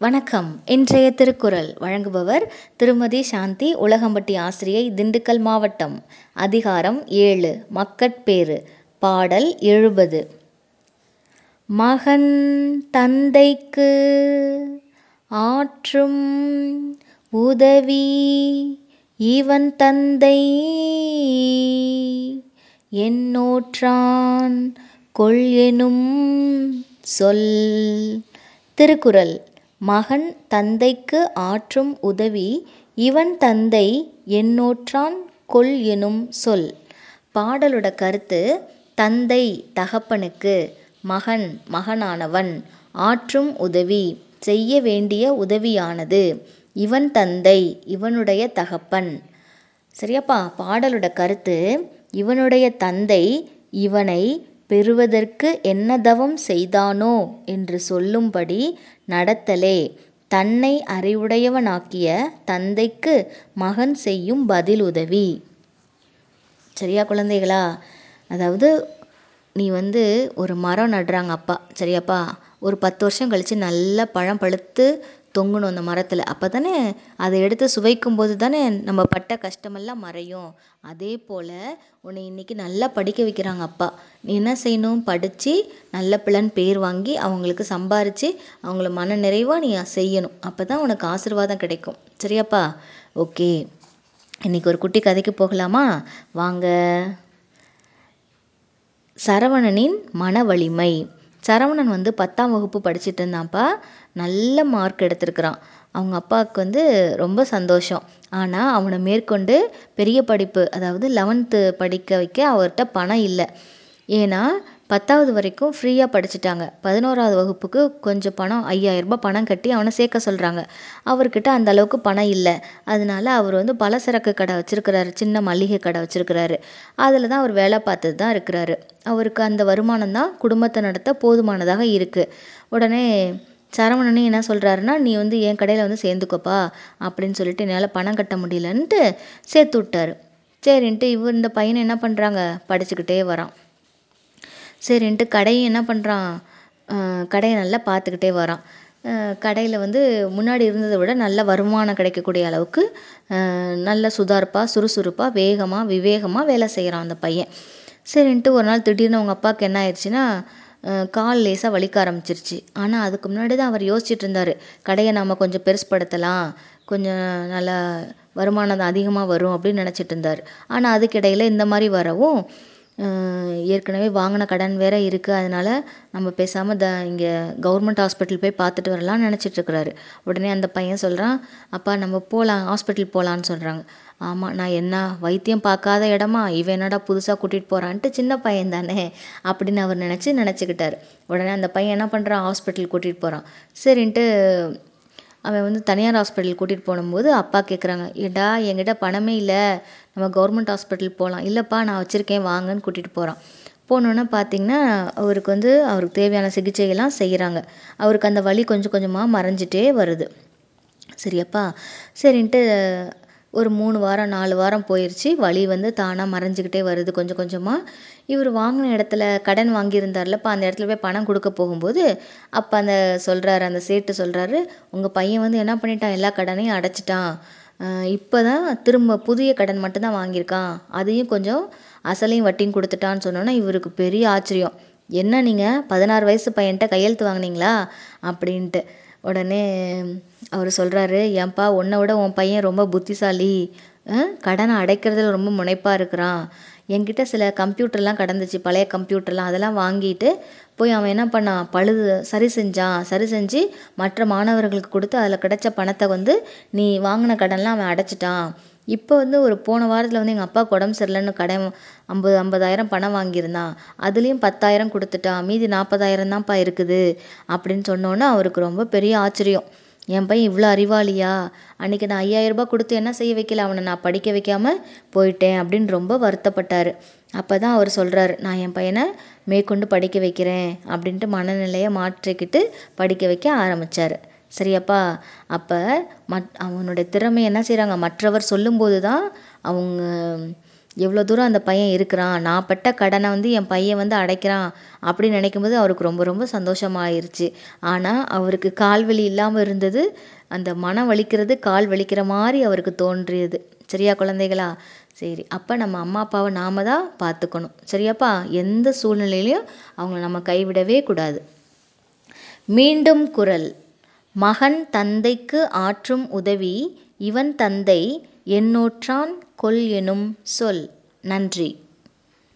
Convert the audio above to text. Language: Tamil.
வணக்கம். இன்றைய திருக்குறள் வழங்குபவர் திருமதி சாந்தி உலகம்பட்டி ஆசிரியை திண்டுக்கல் மாவட்டம். அதிகாரம் ஏழு. மக்கட்பேறு பாடல் எழுபது. மகன் தந்தைக்கு ஆற்றும் உதவி இவன் தந்தை என்னோற்றான் கொள் எனும் சொல். திருக்குறள். மகன் தந்தைக்கு ஆற்றும் உதவி இவன் தந்தை என்னோற்றான் கொல் எனும் சொல். பாடலோட கருத்து தந்தை தகப்பனுக்கு மகன் மகனானவன் ஆற்றும் உதவி செய்ய வேண்டிய உதவியானது இவன் தந்தை இவனுடைய தகப்பன். சரியாப்பா பாடலோட கருத்து இவனுடைய தந்தை இவனை பெறுவதற்கு என்ன தவம் செய்தானோ என்று சொல்லும்படி நடத்தலே. தன்னை அறிவுடையவனாக்கிய தந்தைக்கு மகன் செய்யும் பதில் உதவி சரியா குழந்தைகளா? அதாவது நீ வந்து ஒரு மரம் நடுறாங்க அப்பா. சரியாப்பா? ஒரு பத்து வருஷம் கழித்து நல்ல பழம் பழுத்து தொங்கணும் அந்த மரத்தில். அப்போ தானே அதை எடுத்து சுவைக்கும் போது தானே நம்ம பட்ட கஷ்டமெல்லாம் மறையும். அதே போல் உன்னை இன்றைக்கி நல்லா படிக்க வைக்கிறாங்க அப்பா. நீ என்ன செய்யணும்? படித்து நல்ல பிள்ளைன்னு பேர் வாங்கி அவங்களுக்கு சம்பாரித்து அவங்கள மன நிறைவாக நீ செய்யணும். அப்போ தான் உனக்கு ஆசீர்வாதம் கிடைக்கும். சரியாப்பா? ஓகே. இன்றைக்கி ஒரு குட்டி கதைக்கு போகலாமா? வாங்க. சரவணனின் மன வலிமை. சரவணன் வந்து பத்தாம் வகுப்பு படிச்சுட்டு இருந்தான்ப்பா. நல்ல மார்க் எடுத்திருக்கிறான். அவங்க அப்பாவுக்கு வந்து ரொம்ப சந்தோஷம். ஆனால் அவனை மேற்கொண்டு பெரிய படிப்பு அதாவது லெவன்த்து படிக்க வைக்க அவர்கிட்ட பணம் இல்லை. ஏன்னா பத்தாவது வரைக்கும் ஃப்ரீயாக படிச்சுட்டாங்க. பதினோராவது வகுப்புக்கு கொஞ்சம் பணம் ஐயாயிரரூபா பணம் கட்டி அவனை சேர்க்க சொல்கிறாங்க அவர்கிட்ட அந்த அளவுக்கு பணம் இல்லை. அதனால அவர் வந்து பலசரக்கு கடை வச்சுருக்கிறாரு சின்ன மளிகை கடை வச்சுருக்கிறாரு. அதில் தான் அவர் வேலை பார்த்துட்டு தான் இருக்கிறாரு. அவருக்கு அந்த வருமானம் தான் குடும்பத்தை நடத்த போதுமானதாக இருக்குது உடனே சரவணனே என்ன சொல்கிறாருன்னா நீ வந்து என் கடையில் வந்து சேர்ந்துக்கோப்பா அப்படின்னு சொல்லிட்டு என்னால் பணம் கட்ட முடியலன்ட்டு சேர்த்து விட்டாரு. சரின்ட்டு இவர் இந்த பையனை என்ன பண்ணுறாங்க படிச்சுக்கிட்டே வரான். சரின்ட்டு கடையும் என்ன பண்ணுறான் கடையை நல்லா பார்த்துக்கிட்டே வரான். கடையில் வந்து முன்னாடி இருந்ததை விட நல்ல வருமானம் கிடைக்கக்கூடிய அளவுக்கு நல்ல சுதார்ப்பாக சுறுசுறுப்பாக வேகமாக விவேகமாக வேலை செய்கிறான் அந்த பையன். சரின்ட்டு ஒரு நாள் திடீர்னு அவங்க அப்பாவுக்கு என்ன ஆயிடுச்சுன்னா கால் லேசாக வலிக்க ஆரம்பிச்சிருச்சு. ஆனால் அதுக்கு முன்னாடி தான் அவர் யோசிச்சுட்டு இருந்தார். கடையை நம்ம கொஞ்சம் பெருசுப்படுத்தலாம் கொஞ்சம் நல்லா வருமானம் அதிகமாக வரும் அப்படின்னு நினச்சிட்டு இருந்தார். ஆனால் அதுக்கிடையில் இந்த மாதிரி வரவும் ஏற்கனவே வாங்கின கடன் வேறு இருக்குது அதனால் நம்ம பேசாமல் த இங்கே கவர்மெண்ட் ஹாஸ்பிட்டல் போய் பார்த்துட்டு வரலாம்னு நினச்சிட்ருக்குறாரு உடனே அந்த பையன் சொல்கிறான் அப்பா நம்ம போகலாம் ஹாஸ்பிட்டல் போகலான்னு சொல்கிறாங்க ஆமாம் நான் என்ன வைத்தியம் பார்க்காத இடமா? இவன் என்னடா புதுசாக கூட்டிகிட்டு போகிறான்ட்டு சின்ன பையன் தானே? அப்படின்னு அவர் நினச்சி நினச்சிக்கிட்டாரு. உடனே அந்த பையன் என்ன பண்ணுறான் ஹாஸ்பிட்டல் கூட்டிகிட்டு போகிறான் சரின்ட்டு அவன் வந்து தனியார் ஹாஸ்பிட்டல் கூட்டிகிட்டு போகும்போது அப்பா கேட்குறாங்க ஏடா என்கிட்ட பணமே இல்லை. நம்ம கவர்மெண்ட் ஹாஸ்பிட்டல் போகலாம் இல்லைப்பா நான் வச்சுருக்கேன். வாங்கன்னு கூட்டிகிட்டு போகிறான் போனோன்னே பார்த்தீங்கன்னா அவருக்கு வந்து அவருக்கு தேவையான சிகிச்சையெல்லாம் செய்கிறாங்க அவருக்கு அந்த வலி கொஞ்சம் கொஞ்சமாக மறைஞ்சிட்டே வருது. சரியாப்பா. சரின்ட்டு ஒரு மூணு வாரம் நாலு வாரம் போயிடுச்சு வலி வந்து தானாக மறைஞ்சிக்கிட்டே வருது கொஞ்சம் கொஞ்சமாக இவர் வாங்கின இடத்துல கடன் வாங்கியிருந்தார்லப்பா அந்த இடத்துல போய் பணம் கொடுக்க போகும்போது அப்போ அந்த சொல்கிறாரு அந்த சேட்டு சொல்கிறாரு உங்கள் பையன் வந்து என்ன பண்ணிட்டான்? எல்லா கடனையும் அடைச்சிட்டான். இப்போ தான் திரும்ப புதிய கடன் மட்டும்தான் வாங்கியிருக்கான். அதையும் கொஞ்சம் அசலையும் வட்டியும் கொடுத்துட்டான்னு சொன்னோன்னே இவருக்கு பெரிய ஆச்சரியம். என்ன நீங்கள் பதினாறு வயசு பையன்கிட்ட கையெழுத்து வாங்கினீங்களா? அப்படின்ட்டு. உடனே அவர் சொல்கிறாரு ஏன்பா உன்னை விட உன் பையன் ரொம்ப புத்திசாலி. கடனை அடைக்கிறதுல ரொம்ப முனைப்பாக இருக்கிறான். என்கிட்ட சில கம்ப்யூட்டர்லாம் கடந்துச்சு பழைய கம்ப்யூட்டர்லாம். அதெல்லாம் வாங்கிட்டு போய் அவன் என்ன பண்ணான்? பழுது சரி செஞ்சான். சரி செஞ்சு மற்ற மாணவர்களுக்கு கொடுத்து அதில் கிடைச்ச பணத்தை வந்து நீ வாங்கின கடன்லாம் அவன் அடைச்சிட்டான். இப்போ வந்து ஒரு போன வாரத்தில் வந்து எங்கள் அப்பாவுக்கு உடம்பு சரியில்லைன்னு கடன் ஐம்பது ஐம்பதாயிரம் பணம் வாங்கியிருந்தான் அதுலேயும் பத்தாயிரம் கொடுத்துட்டான் மீதி நாற்பதாயிரம் தான்ப்பா இருக்குது அப்படின்னு சொன்னோன்னே அவருக்கு ரொம்ப பெரிய ஆச்சரியம். என் பையன் இவ்வளோ அறிவாளியா? அன்றைக்கி நான் ஐயாயிரரூபா கொடுத்து என்ன செய்ய வைக்கல? அவனை நான் படிக்க வைக்காமல் போயிட்டேன் அப்படின்னு ரொம்ப வருத்தப்பட்டார். அப்போ தான் அவர் சொல்கிறாரு நான் என் பையனை மேற்கொண்டு படிக்க வைக்கிறேன் அப்படின்ட்டு மனநிலையை மாற்றிக்கிட்டு படிக்க வைக்க ஆரம்பித்தார் சரியாப்பா. அப்போ மட் அவனுடைய திறமை என்ன செய்கிறாங்க மற்றவர் சொல்லும்போது தான் அவங்க எவ்வளோ தூரம் அந்த பையன் இருக்கிறான். நான் பட்ட கடனை வந்து என் பையன் வந்து அடைக்கிறான் அப்படின்னு நினைக்கும் போது அவருக்கு ரொம்ப ரொம்ப சந்தோஷமாயிருச்சு. ஆனால் அவருக்கு கால் வலி இல்லாமல் இருந்தது அந்த மனம் வலிக்கிறது கால் வலிக்கிற மாதிரி அவருக்கு தோன்றியது. சரியா குழந்தைகளா? சரி அப்போ நம்ம அம்மா அப்பாவை நாம தான் பார்த்துக்கணும். சரியாப்பா? எந்த சூழ்நிலையிலையும் அவங்கள நம்ம கைவிடவே கூடாது. மீண்டும் குரல். மகன் தந்தைக்கு ஆற்றும் உதவி இவன் தந்தை எண்ணோற்றான் கொல் எனும் சொல். நன்றி.